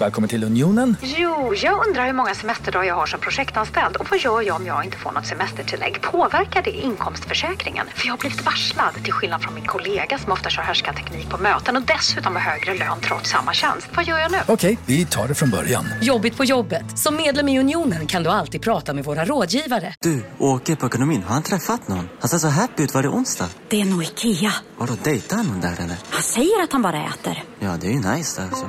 Välkommen till Unionen. Jo, jag undrar hur många semesterdagar jag har som projektanställd och vad gör jag om jag inte får något semestertillägg? Påverkar det inkomstförsäkringen? För jag har blivit varslad, till skillnad från min kollega som ofta kör härskarteknik på möten och dessutom har högre lön trots samma tjänst. Vad gör jag nu? Okej, vi tar det från början. Jobbigt på jobbet. Som medlem i Unionen kan du alltid prata med våra rådgivare. Du, åker på ekonomin. Har han träffat någon? Han ser så happy ut. Var det onsdag? Det är nog Ikea. Har du dejtat någon där eller? Han säger att han bara äter. Ja, det är ju nice där alltså.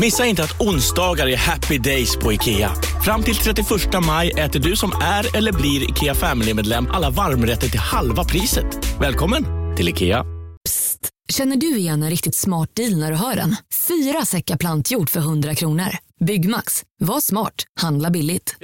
Missa inte att onsdagar är happy days på IKEA. Fram till 31 maj äter du som är eller blir IKEA Family-medlem alla varmrätter till halva priset. Välkommen till IKEA. Psst! Känner du igen en riktigt smart deal när du hör den? Fyra säckar plantjord för 100 kronor. Byggmax. Var smart. Handla billigt.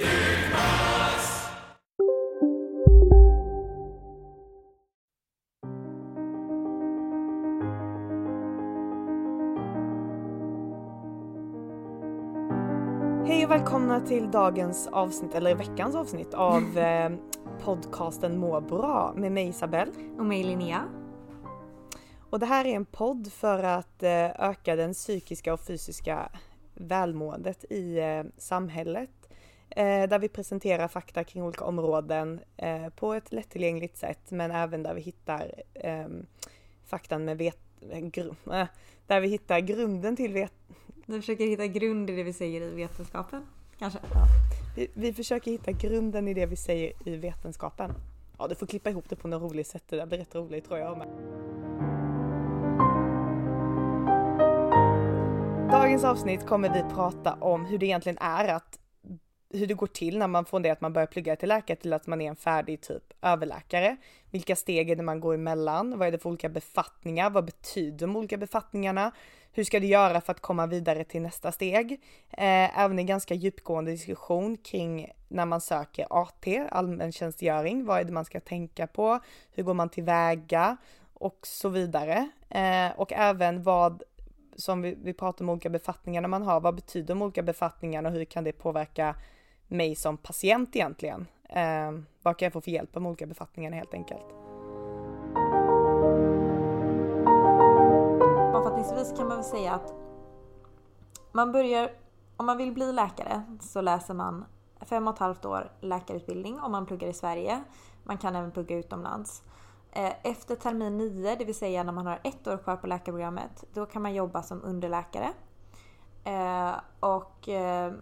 Hej och välkomna till dagens avsnitt, eller veckans avsnitt av eh, podcasten Må bra med mig Isabelle. Och mig Linnea. Och det här är en podd för att eh, öka den psykiska och fysiska välmåendet i eh, samhället. Eh, där vi presenterar fakta kring olika områden eh, på ett lättillgängligt sätt men även där vi hittar ehm, faktan med vet gr- äh, där vi hittar grunden till vet Vi försöker hitta grund i det vi säger i vetenskapen. Kanske. Vi, vi försöker hitta grunden i det vi säger i vetenskapen. Ja, du får klippa ihop det på något roligt sätt. Det där blir rätt roligt tror jag med. Dagens avsnitt kommer vi prata om hur det egentligen är att hur det går till när man från det att man börjar plugga till läkare till att man är en färdig typ överläkare. Vilka steg är det man går emellan? Vad är det för olika befattningar? Vad betyder de olika befattningarna? Hur ska du göra för att komma vidare till nästa steg? Eh, även en ganska djupgående diskussion kring när man söker AT, allmäntjänstgöring. Vad är det man ska tänka på? Hur går man tillväga? Och så vidare. Eh, och även vad som vi, vi pratar om olika befattningarna man har. Vad betyder de olika befattningarna och hur kan det påverka mig som patient egentligen? Eh, vad kan jag få för hjälp av de olika befattningarna helt enkelt? Sammanfattningsvis kan man väl säga att man börjar, om man vill bli läkare så läser man fem och ett halvt år läkarutbildning om man pluggar i Sverige. Man kan även plugga utomlands. Eh, efter termin 9, det vill säga när man har ett år kvar på läkarprogrammet, då kan man jobba som underläkare. Eh, och eh,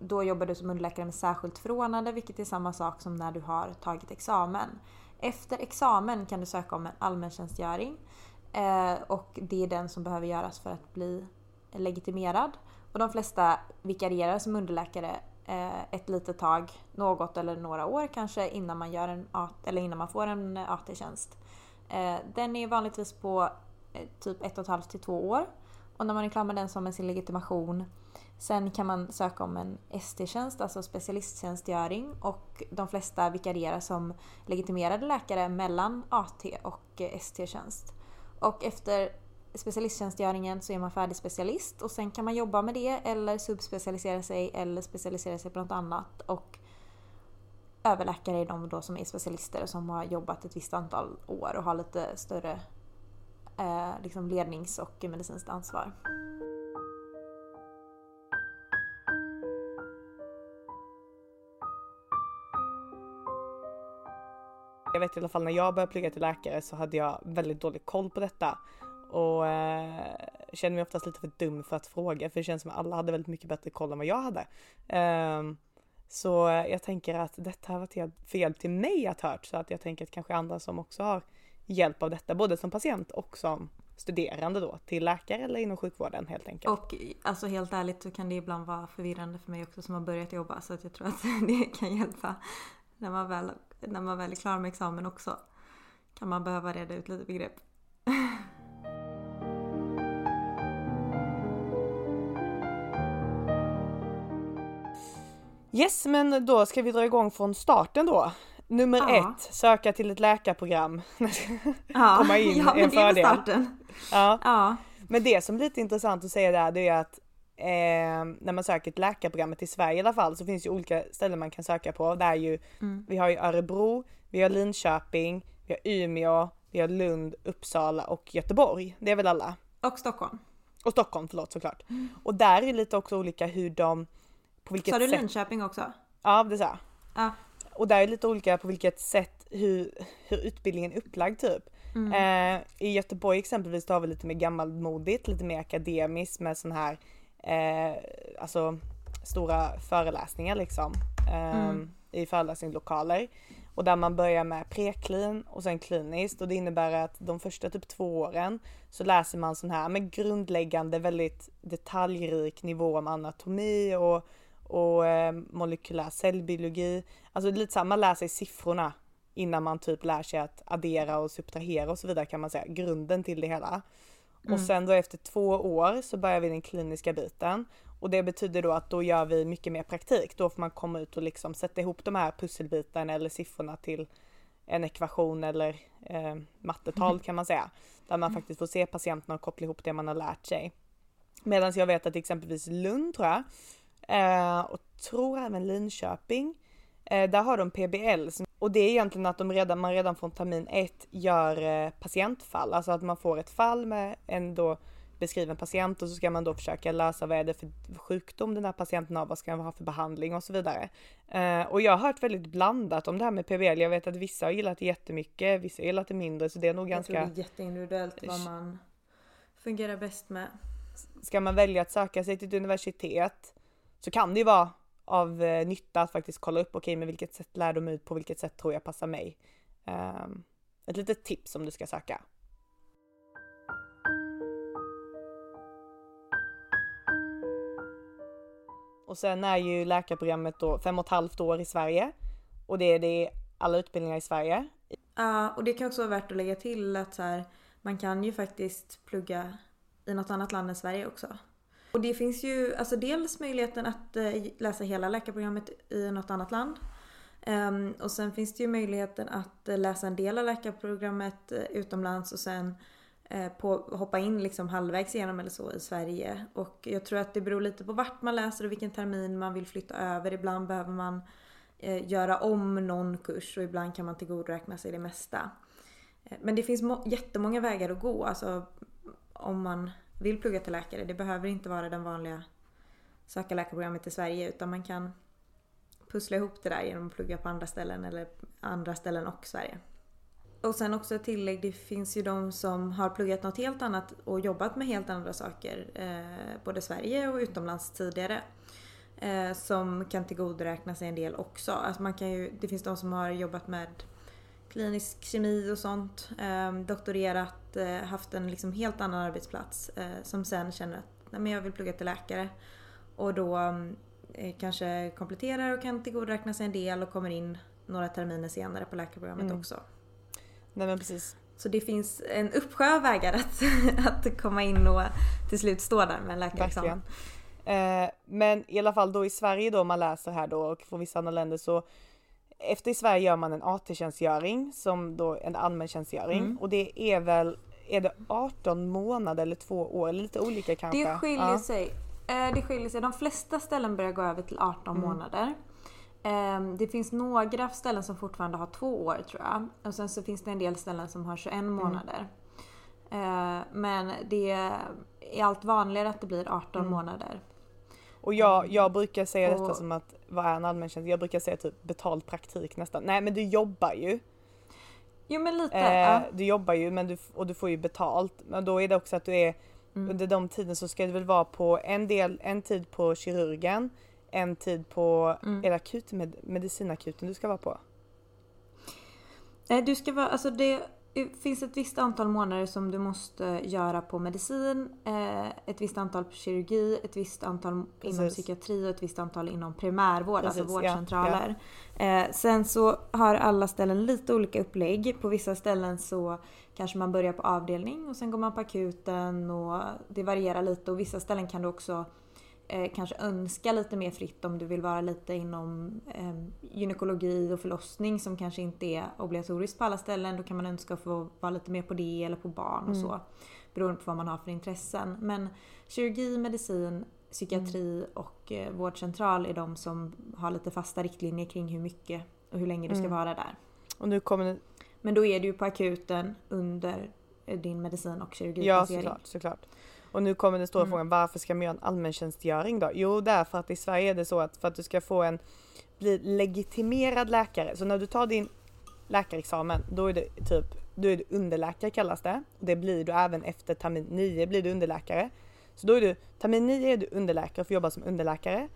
då jobbar du som underläkare med särskilt förordnande, vilket är samma sak som när du har tagit examen. Efter examen kan du söka om en allmäntjänstgöring eh, och det är den som behöver göras för att bli legitimerad. Och de flesta vikarierar som underläkare eh, ett litet tag, något eller några år kanske innan man, gör en AT, eller innan man får en AT-tjänst. Eh, den är vanligtvis på eh, typ ett och ett halvt till två år. Och när man är klar med den som med sin legitimation Sen kan man söka om en ST-tjänst, alltså specialisttjänstgöring och de flesta vikarierar som legitimerade läkare mellan AT och ST-tjänst. Och efter specialisttjänstgöringen så är man färdig specialist och sen kan man jobba med det eller subspecialisera sig eller specialisera sig på något annat. Och överläkare är de då som är specialister och som har jobbat ett visst antal år och har lite större eh, liksom lednings och medicinskt ansvar. Jag vet i alla fall när jag började plugga till läkare så hade jag väldigt dålig koll på detta och eh, kände mig oftast lite för dum för att fråga för det känns som att alla hade väldigt mycket bättre koll än vad jag hade. Ehm, så jag tänker att detta har varit för hjälp till mig att hört så att jag tänker att kanske andra som också har hjälp av detta både som patient och som studerande då till läkare eller inom sjukvården helt enkelt. Och alltså helt ärligt så kan det ibland vara förvirrande för mig också som har börjat jobba så att jag tror att det kan hjälpa när man väl, när man väl är klar med examen också. Kan man behöva reda ut lite begrepp. Yes, men då ska vi dra igång från starten då. Nummer Ja. ett, söka till ett läkarprogram. Ja, Komma in ja, är men en det är fördel. starten. Ja. Ja. Men det som är lite intressant att säga där det är att eh, när man söker ett läkarprogram i Sverige i alla fall så finns ju olika ställen man kan söka på. Det är ju, Mm. vi har ju Örebro, vi har Linköping, vi har Umeå, vi har Lund, Uppsala och Göteborg. Det är väl alla? Och Stockholm. Och Stockholm förlåt såklart. Och där är lite också olika hur de, på vilket Sa du sätt. Linköping också? Ja det sa jag. Ja. Och där är lite olika på vilket sätt hur, hur utbildningen är upplagd typ. Eh, I Göteborg exempelvis då har vi lite mer gammalmodigt, lite mer akademiskt med sån här eh, alltså stora föreläsningar liksom. Eh, I föreläsningslokaler. Och där man börjar med preklin och sen kliniskt och det innebär att de första typ två åren så läser man sån här med grundläggande väldigt detaljrik nivå om anatomi och, och eh, molekylär cellbiologi. Alltså lite samma, man lär sig siffrorna innan man typ lär sig att addera och subtrahera och så vidare kan man säga, grunden till det hela. Och sen då efter två år så börjar vi den kliniska biten och det betyder då att då gör vi mycket mer praktik. Då får man komma ut och liksom sätta ihop de här pusselbitarna eller siffrorna till en ekvation eller eh, mattetal kan man säga. Där man faktiskt får se patienterna och koppla ihop det man har lärt sig. Medan jag vet att exempelvis Lund tror jag, eh, och tror även Linköping, eh, där har de PBL. som- Och det är egentligen att de redan, man redan från termin ett gör eh, patientfall. Alltså att man får ett fall med en då beskriven patient och så ska man då försöka lösa vad är det för sjukdom den här patienten har, vad ska den ha för behandling och så vidare. Eh, och jag har hört väldigt blandat om det här med PBL. Jag vet att vissa har gillat det jättemycket, vissa har gillat det mindre så det är nog Jag tror ganska det är jätteindividuellt vad man fungerar bäst med. ska man välja att söka sig till ett universitet så kan det ju vara av eh, nytta att faktiskt kolla upp, okej men vilket sätt lär de ut på, vilket sätt tror jag passar mig. Ehm, ett litet tips om du ska söka. Och sen är ju läkarprogrammet då fem och ett halvt år i Sverige och det är det alla utbildningar i Sverige. Ja, och det kan också vara värt att lägga till att så här, man kan ju faktiskt plugga i något annat land än Sverige också. Och det finns ju alltså dels möjligheten att eh, läsa hela läkarprogrammet i något annat land. Ehm, och sen finns det ju möjligheten att eh, läsa en del av läkarprogrammet eh, utomlands och sen på, hoppa in liksom halvvägs igenom eller så i Sverige. Och jag tror att det beror lite på vart man läser och vilken termin man vill flytta över. Ibland behöver man göra om någon kurs och ibland kan man tillgodoräkna sig det mesta. Men det finns jättemånga vägar att gå alltså, om man vill plugga till läkare. Det behöver inte vara den vanliga söka läkarprogrammet i Sverige utan man kan pussla ihop det där genom att plugga på andra ställen eller andra ställen och Sverige. Och sen också ett tillägg, det finns ju de som har pluggat något helt annat och jobbat med helt andra saker, eh, både Sverige och utomlands tidigare. Eh, som kan tillgodoräkna sig en del också. Alltså man kan ju, det finns de som har jobbat med klinisk kemi och sånt, eh, doktorerat, eh, haft en liksom helt annan arbetsplats eh, som sen känner att Nej, men jag vill plugga till läkare. Och då eh, kanske kompletterar och kan tillgodoräkna sig en del och kommer in några terminer senare på läkarprogrammet Mm. också. Nej men precis. Så det finns en uppsjö av vägar att, att komma in och till slut stå där med en läkarexamen. Eh, men i alla fall då i Sverige då om man läser här då och från vissa andra länder så efter i Sverige gör man en AT-tjänstgöring som då en allmän tjänstgöring Mm. och det är väl är det 18 månader eller två år, lite olika kanske? Det skiljer Ja. sig. Eh, Det skiljer sig. De flesta ställen börjar gå över till 18 Mm. månader. Eh, Det finns några ställen som fortfarande har två år tror jag. Och sen så finns det en del ställen som har 21 Mm. månader. Eh, Men det är allt vanligare att det blir 18 Mm. månader. Och jag, jag brukar säga detta Och- som att vad är en allmän tjänst? Jag brukar säga typ betald praktik nästan. Nej men du jobbar ju. Jo men lite. Eh, ja. Du jobbar ju men du, och du får ju betalt. Men då är det också att du är Mm. under de tiden så ska du väl vara på en del, en tid på kirurgen, en tid på, Mm. är det akut, med, medicinakuten du ska vara på? Nej, du ska vara, alltså det finns ett visst antal månader som du måste göra på medicin, eh, ett visst antal på kirurgi, ett visst antal inom Precis. psykiatri och ett visst antal inom primärvård, alltså Precis, ja, vårdcentraler. Eh, sen så har alla ställen lite olika upplägg. På vissa ställen så kanske man börjar på avdelning och sen går man på akuten och det varierar lite och vissa ställen kan du också eh, kanske önska lite mer fritt om du vill vara lite inom eh, gynekologi och förlossning som kanske inte är obligatoriskt på alla ställen. Då kan man önska att få vara lite mer på det eller på barn och så. Beroende på vad man har för intressen. Men kirurgi, medicin, psykiatri och eh, vårdcentral är de som har lite fasta riktlinjer kring hur mycket och hur länge du ska Mm. vara där. Och nu kommer ni, Men då är du på akuten under eh, din medicin och ja kirurgiplacering. såklart, såklart. Och nu kommer den stora Mm. frågan, varför ska man göra en allmäntjänstgöring då? Jo, därför att i Sverige är det så att för att du ska få en bli legitimerad läkare, så när du tar din läkarexamen, då är det typ, då är du underläkare kallas det. Det blir du även efter termin 9 blir du underläkare. Så då är du, termin 9 är du underläkare och får jobba som underläkare.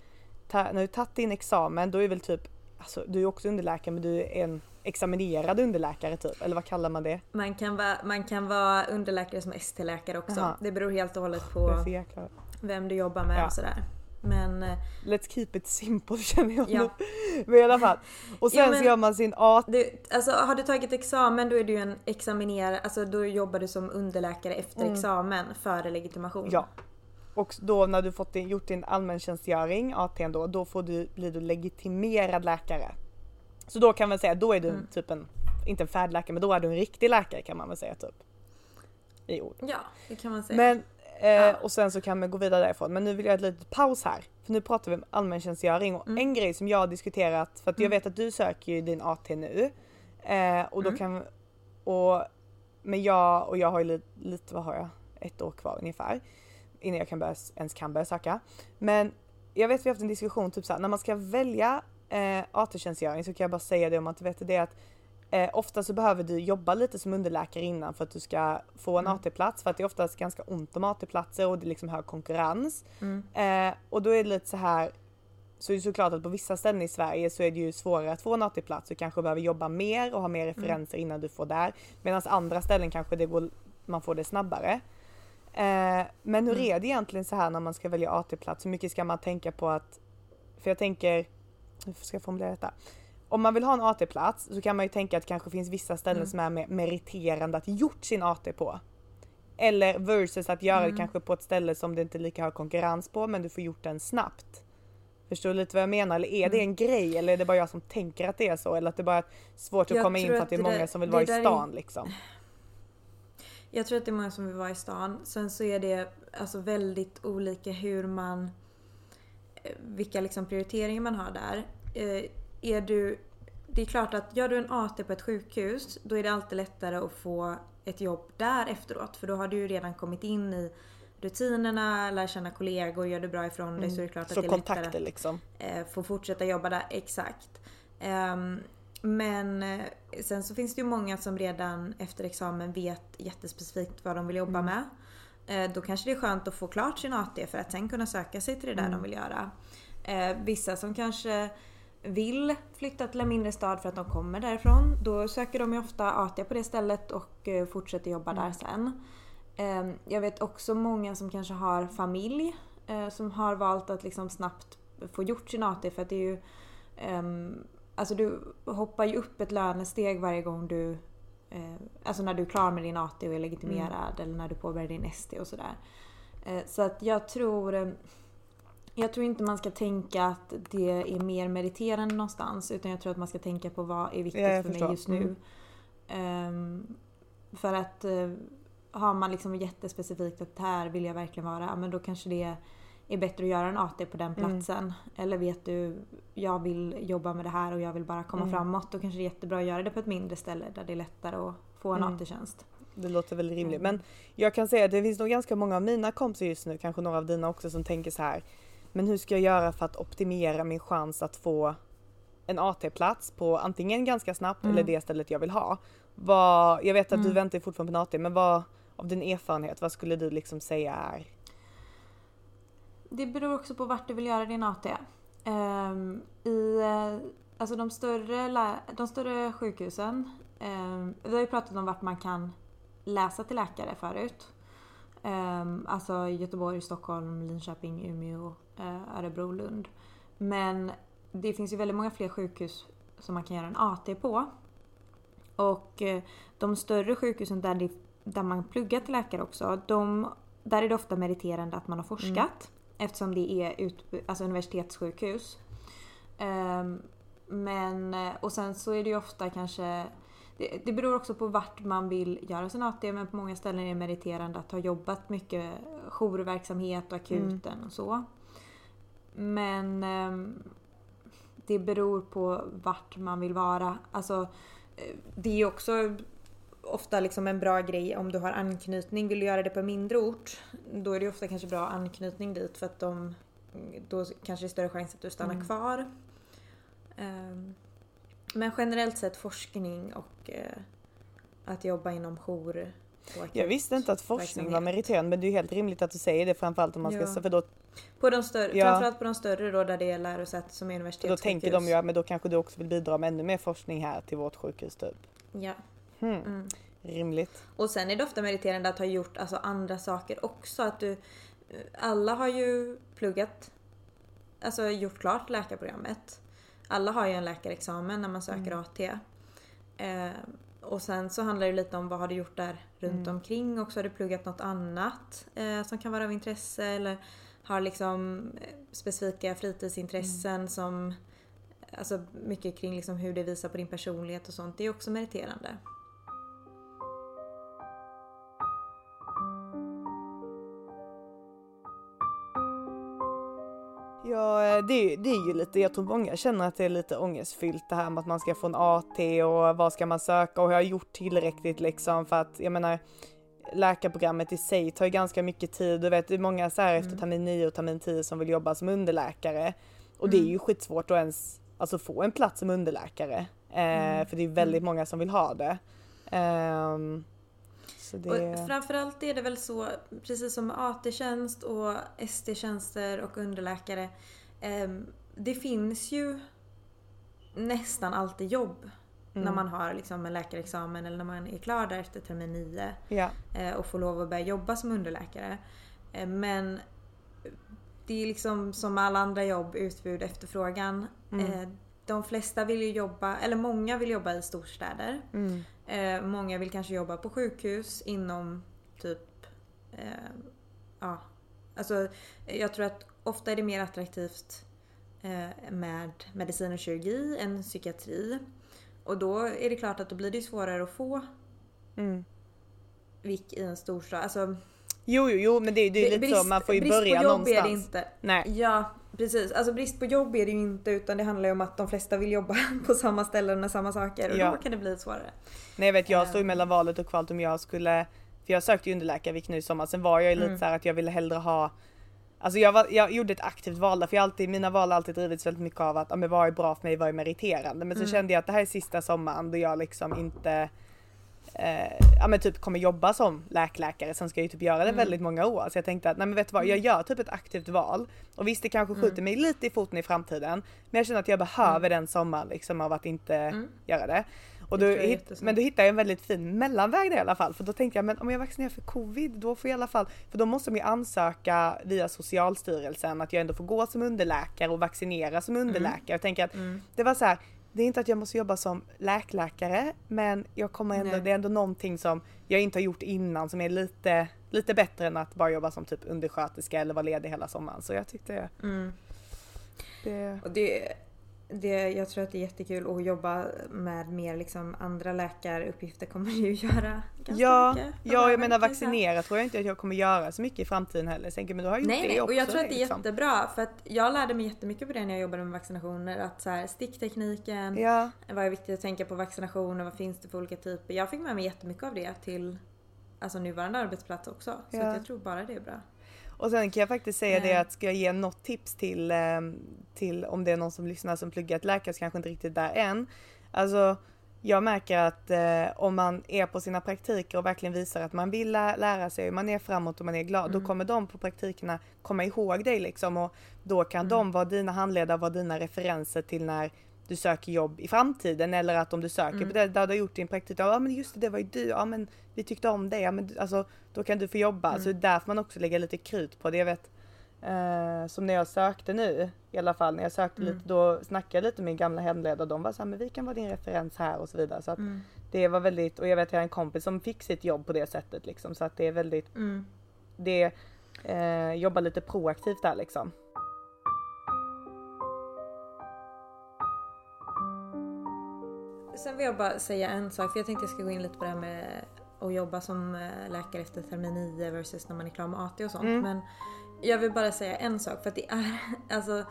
Ta, när du tagit din examen, då är väl typ, alltså du är också underläkare men du är en examinerad underläkare typ, eller vad kallar man det? Man kan vara, man kan vara underläkare som ST-läkare också. Jaha. Det beror helt och hållet på vem du jobbar med Ja. och sådär. Men eh, Let's keep it simple känner jag Ja. nu. Men i alla fall. Och sen Ja, men- så gör man sin AT. du, alltså, har du tagit examen då är du en examinerad, alltså då jobbar du som underläkare efter examen före legitimation. Mm. Ja. Och då när du fått din, gjort din allmäntjänstgöring, ATn då, då får du, blir du legitimerad läkare. Så då kan man säga, då är du Mm. typ en, inte en färdläkare, men då är du en riktig läkare kan man väl säga typ. I ord. Ja, det kan man säga. Men, eh, Ja. och sen så kan man gå vidare därifrån. Men nu vill jag ha ett litet paus här. För nu pratar vi om allmäntjänstgöring och Mm. en grej som jag har diskuterat, för att jag vet att du söker ju din AT nu. Eh, och då Mm. kan, och, men jag, och jag har ju lite, lite, vad har jag? Ett år kvar ungefär. Innan jag kan börja, ens kan börja söka. Men jag vet vi har haft en diskussion typ såhär, när man ska välja eh, AT-tjänstgöring så kan jag bara säga det om att du vet det att Eh, ofta så behöver du jobba lite som underläkare innan för att du ska få en Mm. AT-plats för att det är oftast ganska ont om AT-platser och det är liksom hög konkurrens. Mm. Eh, och då är det lite så här så är det såklart att på vissa ställen i Sverige så är det ju svårare att få en AT-plats. Du kanske behöver jobba mer och ha mer referenser innan du får där. Medan andra ställen kanske det går, man får det snabbare. Eh, men hur är det egentligen så här när man ska välja AT-plats? Hur mycket ska man tänka på att... För jag tänker... Hur ska jag formulera detta? Om man vill ha en AT-plats så kan man ju tänka att det kanske finns vissa ställen som är mer meriterande att gjort sin AT på. Eller versus att göra det kanske på ett ställe som det inte är lika hög konkurrens på men du får gjort den snabbt. Förstår du lite vad jag menar? Eller är det en grej eller är det bara jag som tänker att det är så? Eller att det bara är svårt att Jag komma in för att det är många där- som vill vara i där är- stan liksom? Jag tror att det är många som vill vara i stan. Sen så är det alltså väldigt olika hur man... eh, Vilka liksom prioriteringar man har där. Eh, Är du... Det är klart att gör du en AT på ett sjukhus då är det alltid lättare att få ett jobb där efteråt. För då har du ju redan kommit in i rutinerna, lär känna kollegor, gör du bra ifrån dig så är det klart Så att det är lättare kontakter att liksom. eh, få fortsätta jobba där. Exakt. Ehm, men eh, sen så finns det ju många som redan efter examen vet jättespecifikt vad de vill jobba med. Eh, då kanske det är skönt att få klart sin AT för att sen kunna söka sig till det där de vill göra. Eh, vissa som kanske vill flytta till en mindre stad för att de kommer därifrån. Då söker de ju ofta AT på det stället och fortsätter jobba där sen. Eh, jag vet också många som kanske har familj som har valt att liksom snabbt få gjort sin AT för att det är ju ehm, Alltså du hoppar ju upp ett lönesteg varje gång du eh, Alltså när du är klar med din AT och är legitimerad eller när du påbörjar din ST och sådär. Eh, så att jag tror eh, Jag tror inte man ska tänka att det är mer meriterande någonstans utan jag tror att man ska tänka på vad är viktigt Ja, för förstår. mig just nu. Ehm, för att eh, har man liksom jättespecifikt att här vill jag verkligen vara, men då kanske det är bättre att göra en AT på den platsen. Eller vet du, jag vill jobba med det här och jag vill bara komma framåt. Då kanske det är jättebra att göra det på ett mindre ställe där det är lättare att få en AT-tjänst. Det låter väldigt rimligt. Men jag kan säga att det finns nog ganska många av mina kompisar just nu, kanske några av dina också, som tänker så här. Men hur ska jag göra för att optimera min chans att få en AT-plats på antingen ganska snabbt eller det stället jag vill ha. Vad, jag vet att du väntar fortfarande på en AT, men vad av din erfarenhet, vad skulle du liksom säga är? Det beror också på vart du vill göra din AT. Um, ehm, I eh, alltså de, större, de större sjukhusen, um, vi har ju pratat om vart man kan läsa till läkare förut. Um, alltså Göteborg, Stockholm, Linköping, Umeå, uh, Örebro, Lund. Men det finns ju väldigt många fler sjukhus som man kan göra en AT på. Och uh, de större sjukhusen där, det, där man pluggar till läkare också, de, där är det ofta meriterande att man har forskat. Mm. Eftersom det är ut, alltså universitetssjukhus. Ehm, men, och sen så är det ju ofta kanske det, det beror också på vart man vill göra sin AT men på många ställen är det meriterande att ha jobbat mycket jourverksamhet och akuten och så. Men ehm, det beror på vart man vill vara. Alltså, eh, det är också ofta liksom en bra grej om du har anknytning. Vill du göra det på en mindre ort, då är det ofta kanske bra anknytning dit för att de, då kanske det är större chans att du stannar Mm. kvar. Ehm, Men generellt sett forskning och eh, att jobba inom jour Jag visste inte att forskning var meriterande men det är helt rimligt att du säger det framförallt om man ska, Ja. för då, På de större, Ja. framförallt på de större då där det är lärosäten som är för då universitetssjukhus. tänker de ju att men då kanske du också vill bidra med ännu mer forskning här till vårt sjukhus typ. Ja. Hmm. Mm. Rimligt. Och sen är det ofta meriterande att ha gjort alltså, andra saker också. Att du, alla har ju pluggat, alltså gjort klart läkarprogrammet. Alla har ju en läkarexamen när man söker Mm. AT. Eh, och sen så handlar det lite om vad har du gjort där runt Mm. omkring också. Har du pluggat något annat eh, som kan vara av intresse eller har liksom eh, specifika fritidsintressen Mm. som Alltså mycket kring liksom hur det visar på din personlighet och sånt. Det är också meriterande. Ja, det är, ju- det är ju lite, jag tror många känner att det är lite ångestfyllt det här med att man ska få en AT och vad ska man söka och har jag gjort tillräckligt liksom? För att jag menar läkarprogrammet i sig tar ju ganska mycket tid. Du vet det är många så här efter termin 9 och termin 10 som vill jobba som underläkare. Och det är ju skitsvårt att ens alltså, få en plats som underläkare. Eh, För det är väldigt många som vill ha det. Ehm, så det... Och framförallt är det väl så, precis som AT-tjänst och ST-tjänster och underläkare. ehm, det finns ju nästan alltid jobb när man har liksom en läkarexamen eller när man är klar där efter termin 9 Ja. eh, och får lov att börja jobba som underläkare. Eh, Men det är liksom som alla andra jobb, utbud efterfrågan. Eh, De flesta vill ju jobba, eller många vill jobba i storstäder. Mm. Eh, många vill kanske jobba på sjukhus inom typ... Eh, ja, alltså jag tror att ofta är det mer attraktivt eh, med medicin och kirurgi än psykiatri. Och då är det klart att då blir det svårare att få Mm. VIK i en storstad. Alltså, Jo, jo, jo, men det, är- ju lite så, man får ju brist börja på jobb någonstans. är det inte. Nej. Ja, precis. Alltså brist på jobb är det ju inte utan det handlar ju om att de flesta vill jobba på samma ställen med samma saker och Ja. då kan det bli svårare. Nej jag vet jag Ehm. stod mellan valet och kvalet om jag skulle, för jag sökte ju underläkarvik nu i sommar, sen var jag ju lite Mm. så här att jag ville hellre ha Alltså jag, var, jag gjorde ett aktivt val där, för jag alltid, mina val har alltid drivits väldigt mycket av att ja, men vad är bra för mig, vad är meriterande. Men så Mm. kände jag att det här är sista sommaren då jag liksom inte eh, ja men typ kommer jobba som läkläkare, sen ska jag ju typ göra det Mm. väldigt många år. Så jag tänkte att nej men vet du vad, jag gör typ ett aktivt val. Och visst det kanske skjuter Mm. mig lite i foten i framtiden. Men jag känner att jag behöver den sommaren liksom av att inte göra det. Och då, Mm. Men då hittade jag en väldigt fin mellanväg där i alla fall. För då tänkte jag, men om jag vaccinerar för covid, då får jag i alla fall, för då måste de ju ansöka via Socialstyrelsen att jag ändå får gå som underläkare och vaccinera som Mm. underläkare. Jag tänker att det var så här, det är inte att jag måste jobba som läkläkare, men jag kommer ändå, Nej. det är ändå någonting som jag inte har gjort innan som är lite, lite bättre än att bara jobba som typ undersköterska eller vara ledig hela sommaren. Så jag tyckte Mm. det, Och det, det, jag tror att det är jättekul att jobba med mer liksom andra läkaruppgifter kommer du ju göra ganska Ja, mycket. ja jag menar vaccinera tror jag inte att jag kommer göra så mycket i framtiden heller. Så tänker, men du har gjort Nej, det nej, också. och jag tror att det är liksom. jättebra för att jag lärde mig jättemycket på det när jag jobbade med vaccinationer. Att så här, sticktekniken, Ja, vad är viktigt att tänka på vaccinationer, vad finns det för olika typer. Jag fick med mig jättemycket av det till alltså, nuvarande arbetsplats också. Så Ja. jag tror bara det är bra. Och sen kan jag faktiskt säga det Eh. att ska jag ge något tips till, eh, till om det är någon som lyssnar som pluggat läkare så kanske inte riktigt där än. Alltså jag märker att eh, om man är på sina praktiker och verkligen visar att man vill lä- lära sig, man är framåt och man är glad, då kommer de på praktikerna komma ihåg dig liksom och då kan de vara dina handledare, vara dina referenser till när du söker jobb i framtiden eller att om du söker på det där du har gjort din praktik, ja men just det, det var ju du, ja men vi tyckte om det, ja men alltså då kan du få jobba. Så det är därför man också lägger lite krut på det. Jag vet eh, som när jag sökte nu i alla fall, när jag sökte lite då snackade jag lite med min gamla hemledare de var så här, men vi kan vara din referens här och så vidare. Så att det var väldigt, och jag vet jag har en kompis som fick sitt jobb på det sättet liksom så att det är väldigt, Mm. det eh, jobbar lite proaktivt där liksom. Sen vill jag bara säga en sak, för jag tänkte jag ska gå in lite på det här med att jobba som eh, läkare efter termin 9 versus när man är klar med AT och sånt. Mm. Men jag vill bara säga en sak, för att det är alltså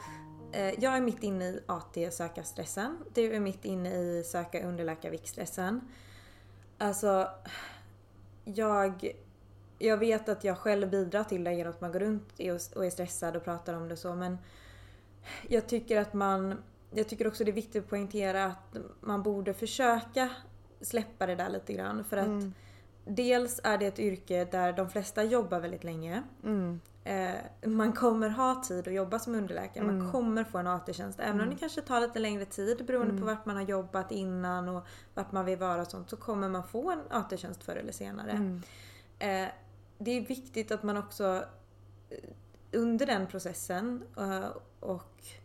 eh, jag är mitt inne i AT-sökarstressen. Du är mitt inne i söka underläkarvikstressen. Alltså, jag, jag vet att jag själv bidrar till det genom att man går runt och är stressad och pratar om det så men jag tycker att man jag tycker också det är viktigt att poängtera att man borde försöka släppa det där lite grann för att mm. dels är det ett yrke där de flesta jobbar väldigt länge. Mm. Eh, man kommer ha tid att jobba som underläkare. Mm. Man kommer få en AT-tjänst. Även om det kanske tar lite längre tid beroende på vart man har jobbat innan och vart man vill vara och sånt så kommer man få en AT-tjänst förr eller senare. Eh, det är viktigt att man också eh, under den processen och Eh,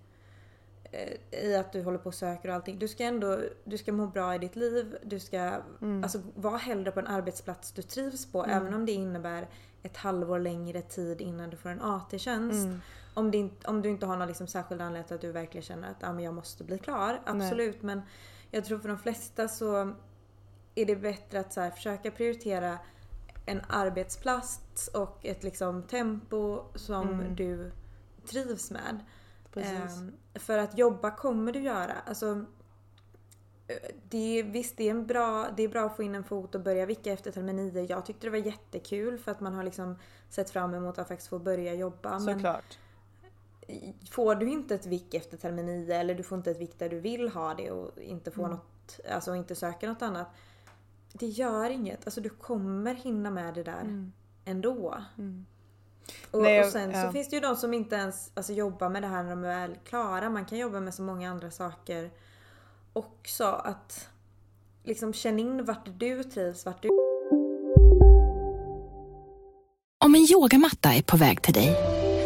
i att du håller på och söker och allting. Du ska ändå du ska må bra i ditt liv. Du ska mm. alltså, vara hellre på en arbetsplats du trivs på. Mm. Även om det innebär ett halvår längre tid innan du får en AT-tjänst. Mm. Om, det, om du inte har någon liksom särskild anledning att du verkligen känner att ah, men jag måste bli klar. Absolut. Nej. Men jag tror för de flesta så är det bättre att så här, försöka prioritera en arbetsplats och ett liksom tempo som mm. du trivs med. Um, för att jobba kommer du göra. Alltså, det, visst, det är, en bra, det är bra att få in en fot och börja vicka efter termin 9. Jag tyckte det var jättekul för att man har liksom sett fram emot att faktiskt få börja jobba. Såklart. får du inte ett vick efter termin 9 eller du får inte ett vick där du vill ha det och inte få mm. något, alltså inte söka något annat. Det gör inget. Alltså du kommer hinna med det där mm. ändå. Mm. Och, Nej, och sen ja. så finns det ju de som inte ens alltså, jobbar med det här när de är väl klara. Man kan jobba med så många andra saker också. Att liksom känna in vart du trivs, vart du... Om en yogamatta är på väg till dig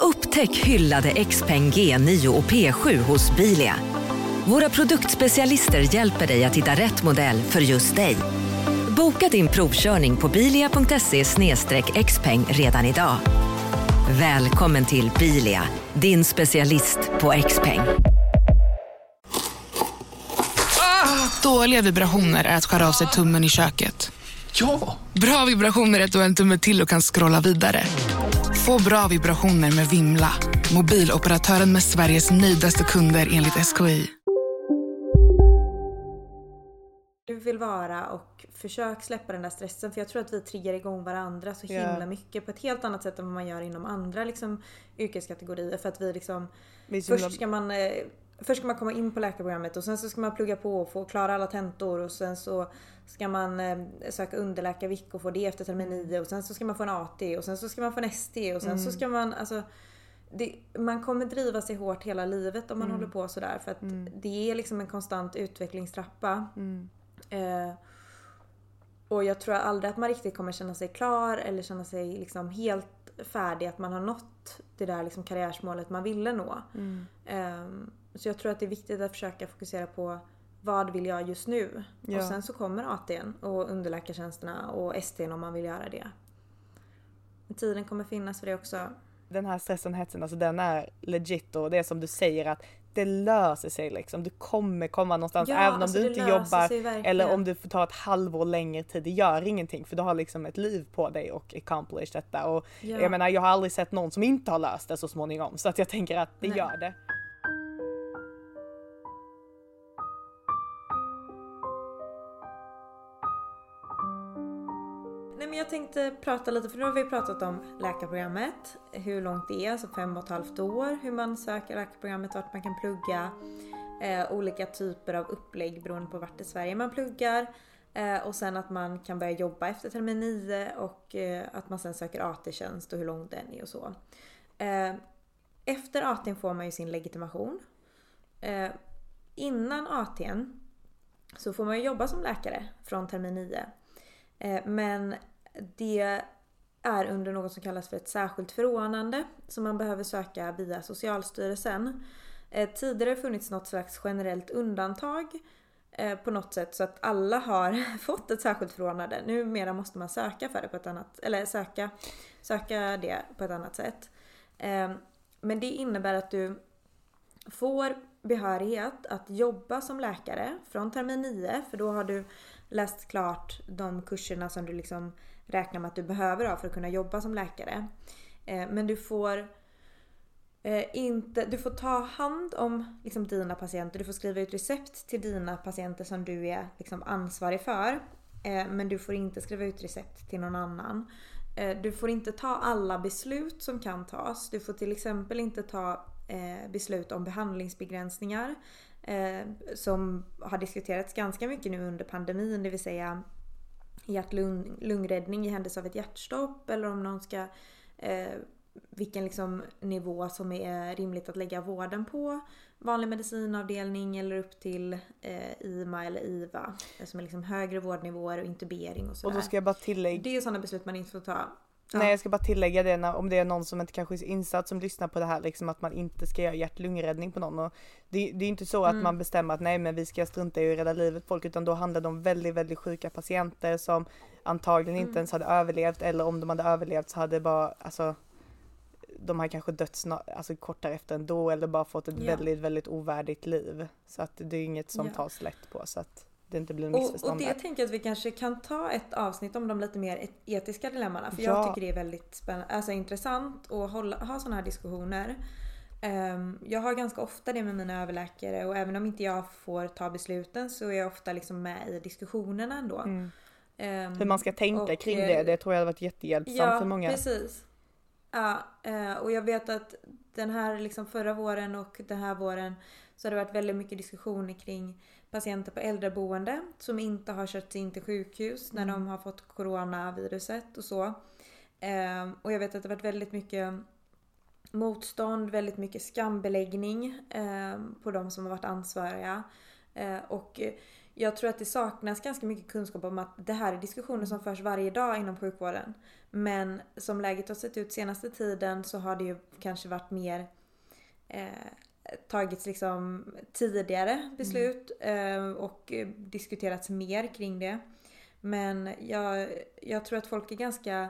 Upptäck hyllade XPeng G9 och P7 hos Bilia. Våra produktspecialister hjälper dig att hitta rätt modell för just dig. Boka din provkörning på bilia.se xpeng redan idag. Välkommen till Bilia, din specialist på X-peng. Ah, dåliga vibrationer är att skära av sig tummen i köket. Ja! Bra vibrationer är att du har en tumme till och kan scrolla vidare. Få bra vibrationer med Vimla. Mobiloperatören med Sveriges nöjdaste kunder enligt SKI. Du vill vara och försök släppa den där stressen för jag tror att vi triggar igång varandra så himla yeah. mycket på ett helt annat sätt än vad man gör inom andra liksom, yrkeskategorier. För att vi liksom... Vi först ska man eh, Först ska man komma in på läkarprogrammet och sen så ska man plugga på och få klara alla tentor och sen så ska man eh, söka underläkarvick och få det efter termin 9 och sen så ska man få en AT och sen så ska man få en ST och sen mm. så ska man alltså det, man kommer driva sig hårt hela livet om man mm. håller på sådär för att mm. det är liksom en konstant utvecklingstrappa. Mm. Eh, och jag tror aldrig att man riktigt kommer känna sig klar eller känna sig liksom helt färdig, att man har nått det där liksom karriärsmålet man ville nå. Eh, så jag tror att det är viktigt att försöka fokusera på vad vill jag just nu? Ja. Och sen så kommer ATn och underläkartjänsterna och STn om man vill göra det. Men tiden kommer finnas för det också. Den här stressen och hetsen, alltså den är legit och det är som du säger att det löser sig liksom. Du kommer komma någonstans ja, även om alltså du inte jobbar eller om du får ta ett halvår längre tid. Det gör ingenting för du har liksom ett liv på dig och accomplish detta. Och ja. jag menar jag har aldrig sett någon som inte har löst det så småningom så att jag tänker att det Nej. gör det. Jag tänkte prata lite, för nu har vi pratat om läkarprogrammet, hur långt det är, alltså fem och ett halvt år, hur man söker läkarprogrammet, vart man kan plugga, eh, olika typer av upplägg beroende på vart i Sverige man pluggar. Eh, och sen att man kan börja jobba efter termin 9 och eh, att man sen söker AT-tjänst och hur lång den är och så. Eh, efter AT får man ju sin legitimation. Eh, innan ATn så får man ju jobba som läkare från termin 9. Eh, men det är under något som kallas för ett särskilt förordnande som man behöver söka via Socialstyrelsen. Eh, tidigare har det funnits något slags generellt undantag eh, på något sätt så att alla har fått ett särskilt förordnande. Numera måste man söka för det på ett annat, eller söka, söka det på ett annat sätt. Eh, men det innebär att du får behörighet att jobba som läkare från termin 9 för då har du läst klart de kurserna som du liksom räknar med att du behöver ha för att kunna jobba som läkare. Eh, men du får eh, inte, du får ta hand om liksom, dina patienter, du får skriva ut recept till dina patienter som du är liksom, ansvarig för. Eh, men du får inte skriva ut recept till någon annan. Du får inte ta alla beslut som kan tas. Du får till exempel inte ta beslut om behandlingsbegränsningar som har diskuterats ganska mycket nu under pandemin, det vill säga hjärt-lungräddning i händelse av ett hjärtstopp eller om någon ska eh, vilken liksom nivå som är rimligt att lägga vården på. Vanlig medicinavdelning eller upp till eh, IMA eller IVA. Som är liksom högre vårdnivåer och intubering och sådär. Och då ska jag bara tillägga. Det är sådana beslut man inte får ta. Ja. Nej jag ska bara tillägga det när, om det är någon som inte kanske är insatt som lyssnar på det här liksom att man inte ska göra hjärt-lungräddning på någon. Och det, det är inte så att mm. man bestämmer att nej men vi ska strunta i att rädda livet folk utan då handlar det om väldigt väldigt sjuka patienter som antagligen mm. inte ens hade överlevt eller om de hade överlevt så hade bara alltså de har kanske dött snart, alltså kort därefter ändå eller bara fått ett ja. väldigt väldigt ovärdigt liv. Så att det är inget som ja. tas lätt på så att det inte blir missförstånd. Och, och det jag tänker att vi kanske kan ta ett avsnitt om de lite mer etiska dilemmana. För ja. jag tycker det är väldigt spännande, alltså intressant att hålla, ha sådana här diskussioner. Um, jag har ganska ofta det med mina överläkare och även om inte jag får ta besluten så är jag ofta liksom med i diskussionerna ändå. Mm. Um, Hur man ska tänka och, kring det, det tror jag hade varit jättehjälpsamt ja, för många. precis. Ja, uh, och jag vet att den här liksom förra våren och den här våren så har det varit väldigt mycket diskussioner kring patienter på äldreboende som inte har körts in till sjukhus när mm. de har fått coronaviruset och så. Eh, och jag vet att det har varit väldigt mycket motstånd, väldigt mycket skambeläggning eh, på de som har varit ansvariga. Eh, och jag tror att det saknas ganska mycket kunskap om att det här är diskussioner som förs varje dag inom sjukvården. Men som läget har sett ut senaste tiden så har det ju kanske varit mer eh, tagits liksom tidigare beslut mm. och diskuterats mer kring det. Men jag, jag tror att folk är ganska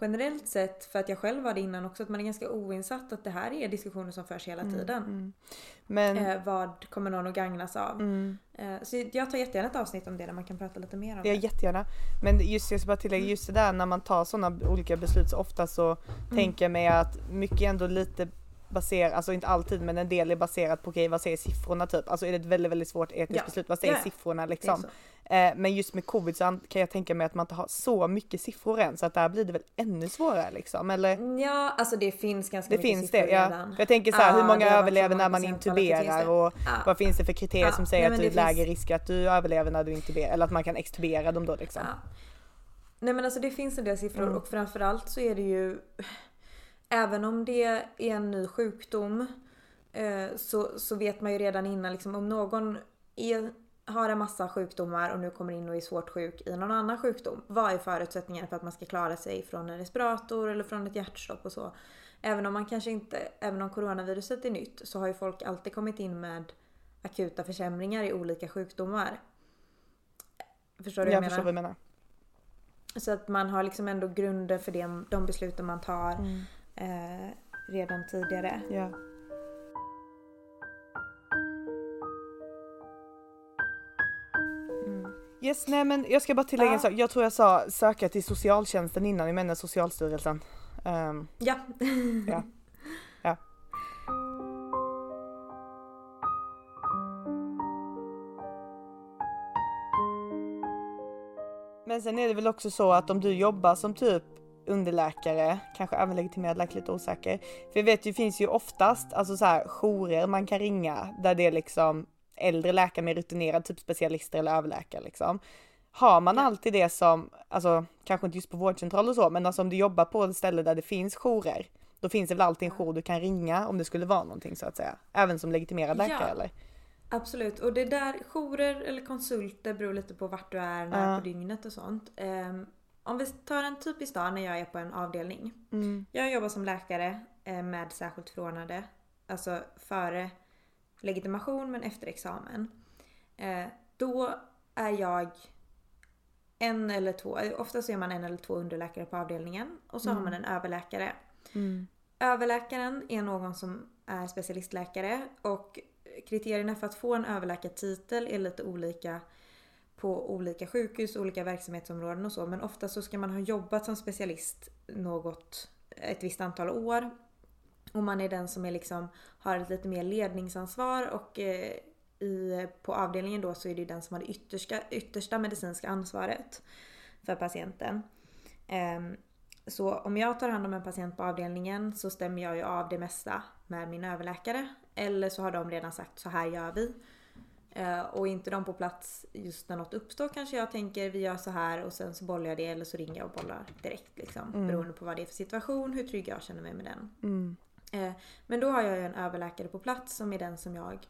generellt sett, för att jag själv var det innan också, att man är ganska oinsatt att det här är diskussioner som förs hela mm, tiden. Mm, Men... Eh, vad kommer någon att gagnas av? Mm. Eh, så jag tar jättegärna ett avsnitt om det där man kan prata lite mer om det. Ja jättegärna. Men just jag ska bara tillägga, just det där när man tar sådana olika beslut så ofta så mm. tänker jag mig att mycket ändå lite baserat, alltså inte alltid men en del är baserat på okej okay, vad säger siffrorna typ? Alltså är det ett väldigt väldigt svårt etiskt ja. beslut, vad säger ja. siffrorna liksom? Eh, men just med covid så kan jag tänka mig att man inte har så mycket siffror än så att där blir det väl ännu svårare liksom eller? Ja alltså det finns ganska det mycket finns siffror det, ja. redan. Jag tänker så här, hur många överlever när man intuberar och vad finns det för kriterier som säger Nej, att du är lägre risk att du överlever när du intuberar eller att man kan extubera dem då liksom? Nej men alltså det finns en del siffror mm. och framförallt så är det ju även om det är en ny sjukdom eh, så, så vet man ju redan innan liksom, om någon är, har en massa sjukdomar och nu kommer in och är svårt sjuk i någon annan sjukdom. Vad är förutsättningarna för att man ska klara sig från en respirator eller från ett hjärtstopp och så. Även om man kanske inte, även om coronaviruset är nytt så har ju folk alltid kommit in med akuta försämringar i olika sjukdomar. Förstår du vad jag, jag menar? vad du menar. Så att man har liksom ändå grunder för det, de besluten man tar. Mm eh, redan tidigare. Ja. Mm. Yes, nej men jag ska bara tillägga en sak. Jag tror jag sa söka till socialtjänsten innan, jag menar socialstyrelsen. Um, ja. ja. Ja. Men sen är det väl också så att om du jobbar som typ underläkare, kanske även legitimerad läkare, lite osäker. För jag vet ju, det finns ju oftast alltså så här jourer man kan ringa där det är liksom äldre läkare med rutinerad, typ specialister eller överläkare liksom. Har man alltid det som, alltså kanske inte just på vårdcentral och så, men alltså om du jobbar på ett ställe där det finns jourer, då finns det väl alltid en jour du kan ringa om det skulle vara någonting så att säga. Även som legitimerad läkare ja. eller? Absolut och det där jourer eller konsulter beror lite på vart du är, när uh. på dygnet och sånt. Um, om vi tar en typisk dag när jag är på en avdelning. Mm. Jag jobbar som läkare eh, med särskilt förordnade. Alltså före legitimation men efter examen. Eh, då är jag en eller två, ofta så är man en eller två underläkare på avdelningen och så Mm. har man en överläkare. Mm. Överläkaren är någon som är specialistläkare och kriterierna för att få en överläkartitel är lite olika på olika sjukhus, olika verksamhetsområden och så. Men ofta så ska man ha jobbat som specialist något, ett visst antal år. Och man är den som är liksom, har ett lite mer ledningsansvar och eh, i, på avdelningen då så är det ju den som har det yttersta, yttersta medicinska ansvaret för patienten. Eh, så om jag tar hand om en patient på avdelningen så stämmer jag ju av det mesta med min överläkare. Eller så har de redan sagt så här gör vi. Eh, och inte de på plats just när något uppstår kanske jag tänker vi gör så här och sen så bollar jag det eller så ringer jag och bollar direkt liksom. Mm. Beroende på vad det är för situation, hur trygg jag känner mig med den. Mm. Eh, men då har jag ju en överläkare på plats som är den som jag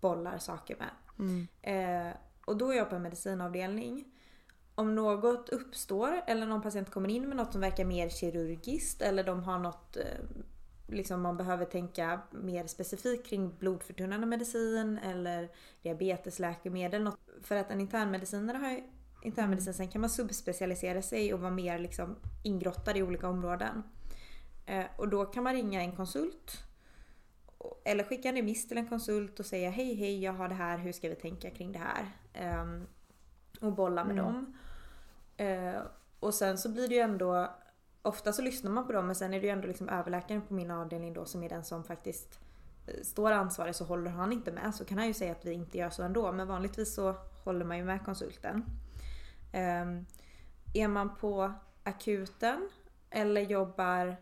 bollar saker med. Mm. Eh, och då är jag på en medicinavdelning. Om något uppstår eller någon patient kommer in med något som verkar mer kirurgiskt eller de har något liksom man behöver tänka mer specifikt kring blodförtunnande medicin eller diabetesläkemedel. Något. För att en internmedicinare har internmedicin, sen kan man subspecialisera sig och vara mer liksom ingrottad i olika områden. Eh, och då kan man ringa en konsult eller skicka en remiss till en konsult och säga hej hej jag har det här, hur ska vi tänka kring det här? Ehm, och bolla med Mm. dem. Eh, och sen så blir det ju ändå, ofta så lyssnar man på dem men sen är det ju ändå liksom överläkaren på min avdelning då som är den som faktiskt eh, står ansvarig så håller han inte med så kan han ju säga att vi inte gör så ändå men vanligtvis så håller man ju med konsulten. Um, är man på akuten eller jobbar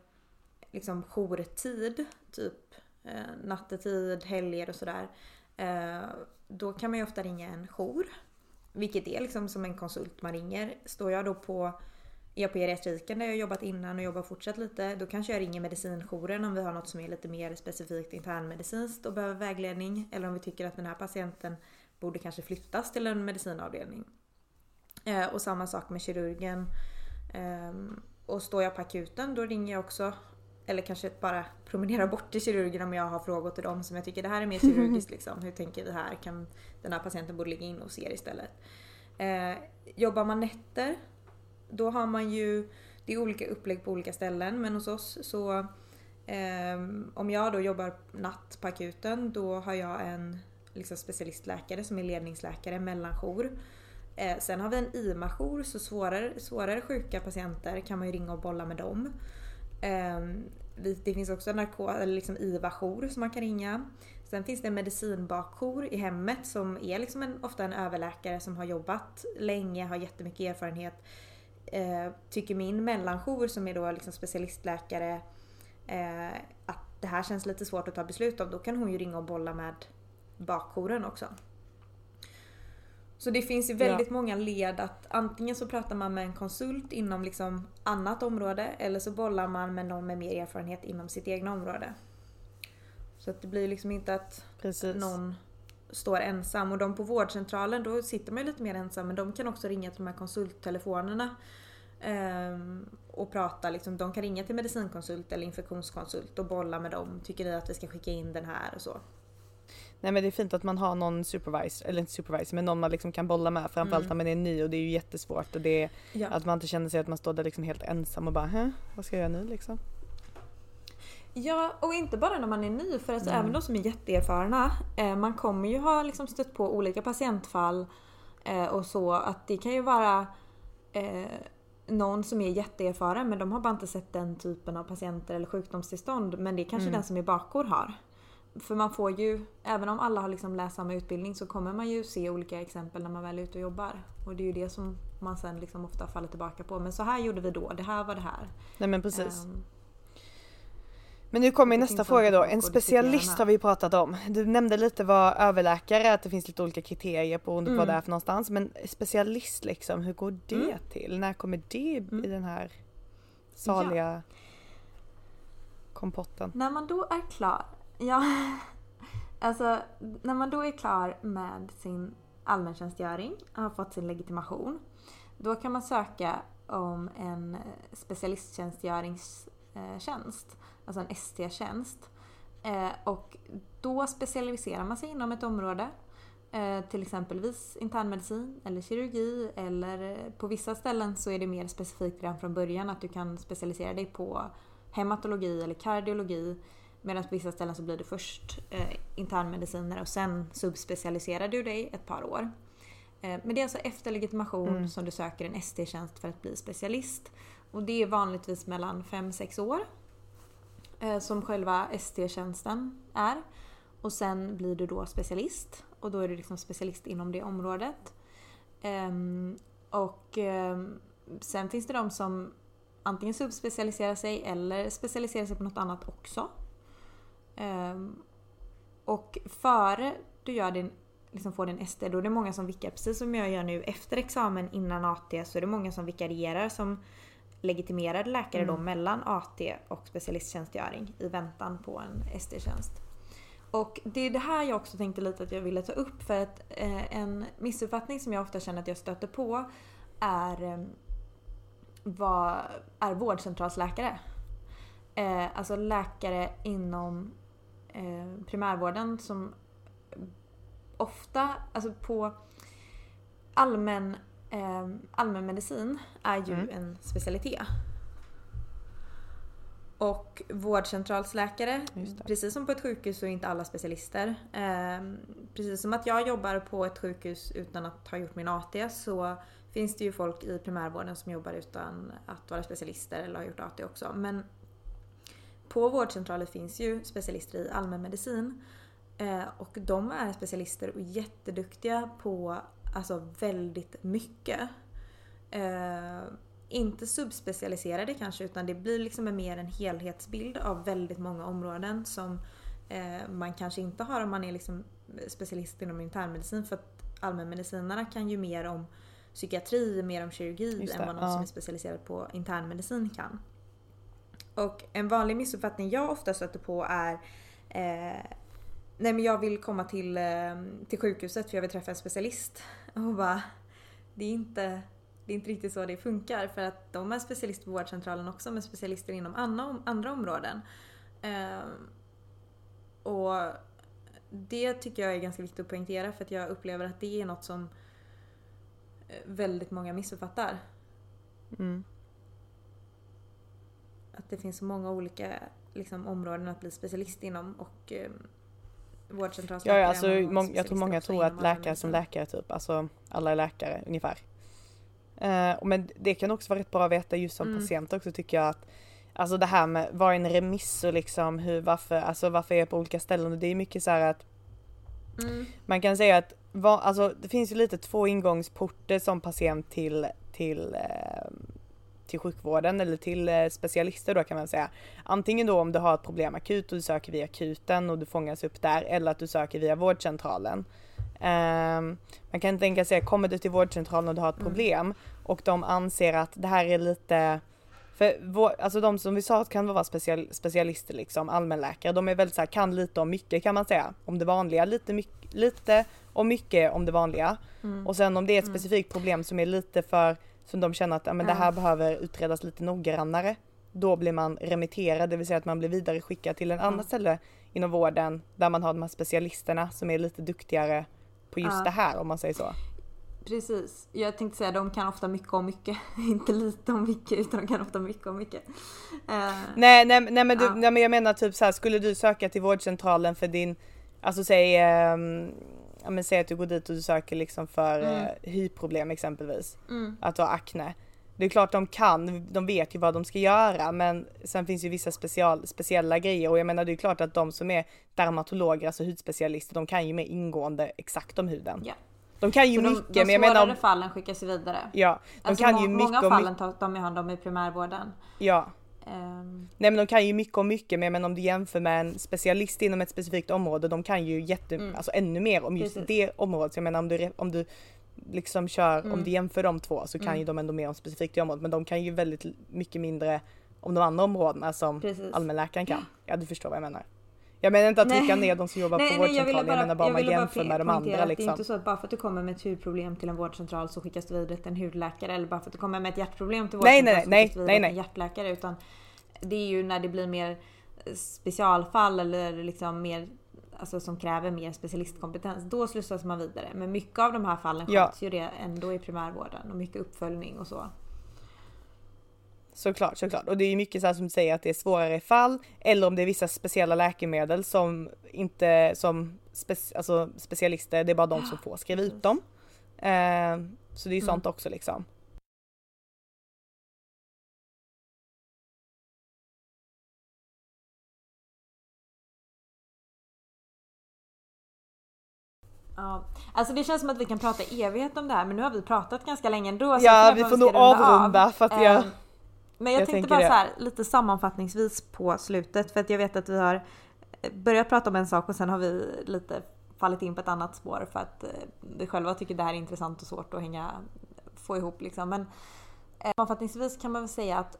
liksom jourtid, typ uh, nattetid, helger och sådär. Uh, då kan man ju ofta ringa en jour. Vilket är liksom som en konsult man ringer. Står jag då på, är jag på geriatriken där jag jobbat innan och jobbar fortsatt lite. Då kanske jag ringer medicinjouren om vi har något som är lite mer specifikt internmedicinskt och behöver vägledning. Eller om vi tycker att den här patienten borde kanske flyttas till en medicinavdelning. Eh, och samma sak med kirurgen. Eh, och står jag på akuten då ringer jag också eller kanske bara promenera bort till kirurgen om jag har frågor till dem som jag tycker det här är mer kirurgiskt liksom. Hur tänker vi här? Kan den här patienten borde ligga in hos er istället? Eh, jobbar man nätter då har man ju, det är olika upplägg på olika ställen men hos oss så eh, om jag då jobbar natt på akuten då har jag en liksom, specialistläkare som är ledningsläkare, mellanjour. Eh, sen har vi en IMA-jour så svårare, svårare sjuka patienter kan man ju ringa och bolla med dem. Eh, vi- det finns också en narko- eller liksom IVA-jour som man kan ringa. Sen finns det en medicinbakjour i hemmet som är liksom en, ofta en överläkare som har jobbat länge, har jättemycket erfarenhet. Eh, tycker min mellanjour som är då liksom specialistläkare eh, att det här känns lite svårt att ta beslut om, då kan hon ju ringa och bolla med bakjouren också. Så det finns ju väldigt många led att antingen så pratar man med en konsult inom liksom annat område eller så bollar man med någon med mer erfarenhet inom sitt egna område. Så att det blir liksom inte att Precis. någon står ensam och de på vårdcentralen då sitter man ju lite mer ensam men de kan också ringa till de här konsulttelefonerna ehm, och prata liksom. De kan ringa till medicinkonsult eller infektionskonsult och bolla med dem. Tycker ni att vi ska skicka in den här och så. Nej men det är fint att man har någon supervisor, eller inte supervisor men någon man liksom kan bolla med framförallt Mm. när man är ny och det är ju jättesvårt och det är Ja. att man inte känner sig att man står där liksom helt ensam och bara vad ska jag göra nu liksom? Ja, och inte bara när man är ny för alltså Mm. även de som är jätteerfarna. Eh, man kommer ju ha liksom stött på olika patientfall eh, och så att det kan ju vara eh, någon som är jätteerfaren men de har bara inte sett den typen av patienter eller sjukdomstillstånd men det kanske Mm. den som är bakår har. För man får ju, även om alla har liksom läst samma utbildning så kommer man ju se olika exempel när man väl är ute och jobbar. Och det är ju det som man sen liksom ofta faller tillbaka på. Men så här gjorde vi då, det här var det här. Nej men precis. Ehm, Men nu kommer nästa fråga då. En specialist har vi pratat om. Du nämnde lite vad överläkare att det finns lite olika kriterier beroende på vad Mm. det är för någonstans. Men specialist liksom, hur går det Mm. till? När kommer det Mm. i den här saliga kompotten? När man då är klar, ja, alltså när man då är klar med sin allmäntjänstgöring har fått sin legitimation, då kan man söka om en specialisttjänstgöringstjänst, alltså en ST-tjänst. Eh, Och då specialiserar man sig inom ett område. Eh, till exempelvis internmedicin eller kirurgi eller eh, på vissa ställen så är det mer specifikt redan från början att du kan specialisera dig på hematologi eller kardiologi. Medan på vissa ställen så blir det först eh, internmediciner och sen subspecialiserar du dig ett par år. Eh, men det är alltså efter legitimation Mm. som du söker en ST-tjänst för att bli specialist. Och det är vanligtvis mellan 5-6 år Eh, som själva ST-tjänsten är. Och sen blir du då specialist och då är du liksom specialist inom det området. Ehm, och ehm, sen finns det de som antingen subspecialiserar sig eller specialiserar sig på något annat också. Ehm, och före du gör din, liksom får din ST, då är det många som vikarierar, precis som jag gör nu efter examen innan AT, så är det många som vikarierar som legitimerad läkare då Mm. mellan AT och specialisttjänstgöring i väntan på en ST-tjänst. Och det är det här jag också tänkte lite att jag ville ta upp för att eh, en missuppfattning som jag ofta känner att jag stöter på är eh, vad är vårdcentralsläkare? Eh, alltså läkare inom eh, primärvården som ofta, alltså på allmän, eh, allmänmedicin är ju Mm. en specialitet. Och vårdcentralsläkare, precis som på ett sjukhus så är inte alla specialister. Eh, precis som att jag jobbar på ett sjukhus utan att ha gjort min AT så finns det ju folk i primärvården som jobbar utan att vara specialister eller har gjort AT också. Men på vårdcentraler finns ju specialister i allmänmedicin. Eh, och de är specialister och jätteduktiga på alltså väldigt mycket. Eh, inte subspecialiserade kanske utan det blir liksom mer en helhetsbild av väldigt många områden som eh, man kanske inte har om man är liksom specialist inom internmedicin för att allmänmedicinarna kan ju mer om psykiatri, mer om kirurgi det, än vad någon ja. som är specialiserad på internmedicin kan. Och en vanlig missuppfattning jag ofta stöter på är eh, Nej men jag vill komma till, eh, till sjukhuset för jag vill träffa en specialist. Och bara, det är inte, det är inte riktigt så det funkar för att de är specialister på vårdcentralen också men specialister inom andra, andra områden. Eh, och det tycker jag är ganska viktigt att poängtera för att jag upplever att det är något som eh, väldigt många missuppfattar. Mm. Att det finns så många olika liksom, områden att bli specialist inom och Ja, vårdcentralsläkare ja är alltså, mång, jag tror många tror att läkare som läkare typ, alltså alla är läkare ungefär. Och men det kan också vara rätt bra att veta just som Mm. patient också tycker jag att Alltså det här med vad en remiss och liksom hur, varför, alltså varför är jag på olika ställen och det är mycket så här att Mm. man kan säga att va, alltså, det finns ju lite två ingångsporter som patient till, till, eh, till sjukvården eller till eh, specialister då kan man säga. Antingen då om du har ett problem akut och du söker via akuten och du fångas upp där eller att du söker via vårdcentralen. Ehm, man kan tänka sig, kommer du till vårdcentralen och du har ett Mm. problem och de anser att det här är lite för vår, alltså de som vi sa kan vara special, specialister liksom, allmänläkare, de är väldigt så här, kan lite om mycket kan man säga. Om det vanliga, lite, mycket, lite och mycket om det vanliga. Mm. Och sen om det är ett Mm. specifikt problem som är lite för, som de känner att ja, men det här behöver utredas lite noggrannare. Då blir man remitterad, det vill säga att man blir vidare skickad till en annan ställe inom vården där man har de här specialisterna som är lite duktigare på just det här om man säger så. Precis. Jag tänkte säga de kan ofta mycket om mycket. Inte lite om mycket utan de kan ofta mycket om mycket. Eh, Nej, nej, nej, men, du, Ja. nej men jag menar typ så här, skulle du söka till vårdcentralen för din, alltså säg, ehm, ja men säg att du går dit och du söker liksom för Mm. eh, hyproblem exempelvis. Mm. Att du har akne. Det är klart de kan, de vet ju vad de ska göra men sen finns ju vissa special, speciella grejer och jag menar det är klart att de som är dermatologer, alltså hudspecialister, de kan ju mer ingående exakt om huden. Ja. De kan ju så de, mycket de men jag menar svårare om, fallen skickas vidare. Ja, de alltså, kan må- ju Många mycket av om fallen tar de hand om i primärvården. Ja. Ehm, Nej men de kan ju mycket om mycket men, om du jämför med en specialist inom ett specifikt område, de kan ju jätte, Mm. alltså ännu mer om just Precis. det området. Så jag menar om du, om du liksom kör, om Mm. du jämför de två så kan Mm. ju de ändå mer om specifikt det området men de kan ju väldigt mycket mindre om de andra områdena som Precis. allmänläkaren kan. Ja du förstår vad jag menar. Jag menar inte att trycka ner de som jobbar på jag ville vårdcentralen, jag, menar bara man jämför med de andra att Det är liksom. inte så att bara för att du kommer med ett hudproblem till en vårdcentral så skickas du vidare till en hudläkare eller bara för att du kommer med ett hjärtproblem till Nej, vårdcentral nej, så skickas du nej, vidare nej, till en hjärtläkare. Utan det är ju när det blir mer specialfall eller liksom mer alltså som kräver mer specialistkompetens, då slussas man vidare. Men mycket av de här fallen Ja. sköts ju det ändå i primärvården och mycket uppföljning och så. Såklart, såklart. Och det är ju mycket så här som du säger att det är svårare fall eller om det är vissa speciella läkemedel som inte som spec, alltså specialister, det är bara de som får skriva ut dem. Eh, så det är ju sånt också liksom. Ja, alltså det känns som att vi kan prata evighet om det här men nu har vi pratat ganska länge ändå. Ja, vi får nog ska runda av. avrunda för att jag- Ehm, Men jag, jag tänkte bara det. så här lite sammanfattningsvis på slutet för att jag vet att vi har eh, börjat prata om en sak och sen har vi lite fallit in på ett annat spår för att eh, vi själva tycker det här är intressant och svårt att hänga, få ihop liksom. Men eh, sammanfattningsvis kan man väl säga att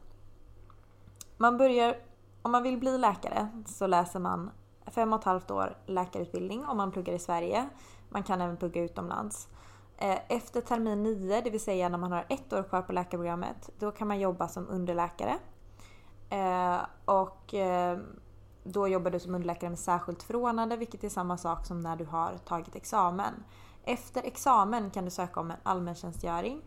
man börjar, om man vill bli läkare så läser man fem och ett halvt år läkarutbildning om man pluggar i Sverige. Man kan även plugga utomlands. Eh, efter termin 9, det vill säga när man har ett år kvar på läkarprogrammet, då kan man jobba som underläkare. Eh, och eh, då jobbar du som underläkare med särskilt förordnande, vilket är samma sak som när du har tagit examen. Efter examen kan du söka om en allmäntjänstgöring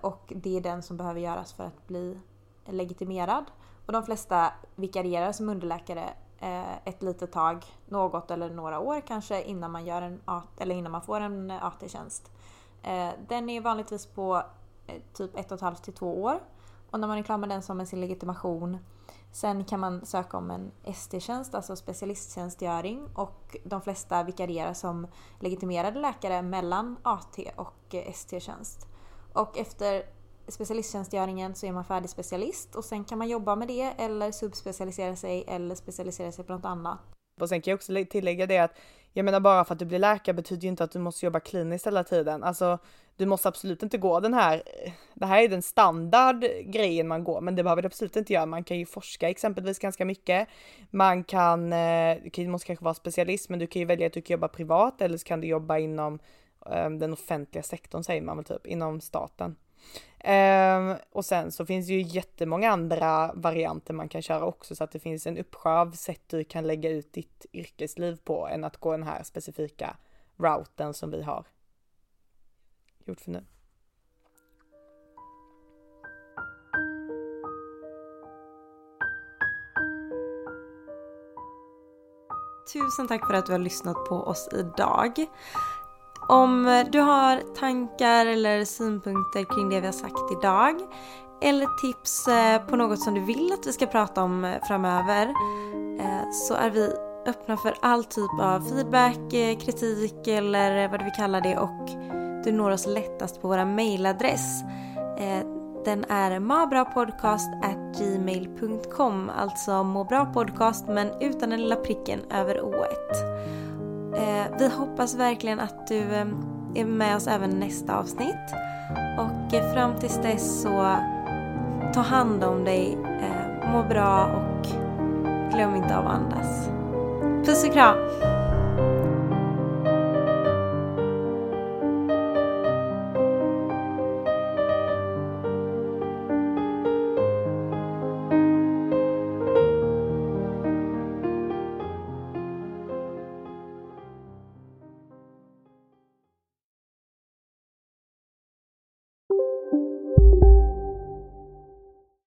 och det är den som behöver göras för att bli legitimerad. Och de flesta vikarierar som underläkare Eh, ett litet tag, något eller några år kanske innan man, gör en, eller innan man får en AT-tjänst. Eh, Den är vanligtvis på eh, typ ett och ett halvt till två år. Och när man är klar med den så har man sin legitimation. Sen kan man söka om en ST-tjänst, alltså specialisttjänstgöring. Och de flesta vikarierar som legitimerade läkare mellan AT och eh, ST-tjänst. Och efter specialisttjänstgöringen så är man färdig specialist och sen kan man jobba med det eller subspecialisera sig eller specialisera sig på något annat. Och sen kan jag också tillägga det att jag menar bara för att du blir läkare betyder ju inte att du måste jobba kliniskt hela tiden. Alltså du måste absolut inte gå den här, det här är den standard grejen man går, men det behöver du absolut inte göra. Man kan ju forska exempelvis ganska mycket. Man kan, eh, du måste kanske vara specialist, men du kan ju välja att du kan jobba privat eller så kan du jobba inom ehm, den offentliga sektorn säger man väl typ, inom staten. Ehm, och sen så finns det ju jättemånga andra varianter man kan köra också så att det finns en uppsjö av sätt du kan lägga ut ditt yrkesliv på än att gå den här specifika routen som vi har gjort för nu. Tusen tack för att du har lyssnat på oss idag. Om eh, du har tankar eller synpunkter kring det vi har sagt idag eller tips eh, på något som du vill att vi ska prata om eh, framöver så är vi öppna för all typ av feedback, kritik eller vad du vill kalla det och du når oss lättast på vår mailadress. Den är mabrapodcast@gmail.com alltså må bra podcast men utan den lilla pricken över ået. Eh, vi hoppas verkligen att du ehm, är med oss även nästa avsnitt. Och eh, fram tills dess så ta hand om dig, eh, må bra och glöm inte av att andas. Puss och kram!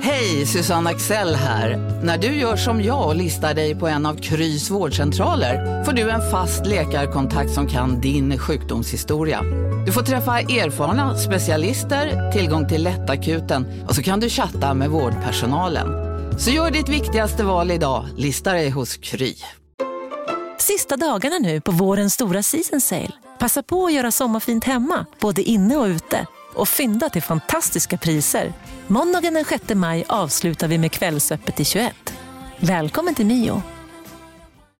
Hej, Susanne Axel här. När du gör som jag och listar dig på en av Krys vårdcentraler får du en fast läkarkontakt som kan din sjukdomshistoria. Du får träffa erfarna specialister, tillgång till lättakuten och så kan du chatta med vårdpersonalen. Så gör ditt viktigaste val idag, lista dig hos Kry. Sista dagarna nu på vårens stora season sale. Passa på att göra sommarfint hemma, både inne och ute. Och fynda till fantastiska priser. Måndagen den 6 maj avslutar vi med Kvällsöppet i 21. Välkommen till Mio.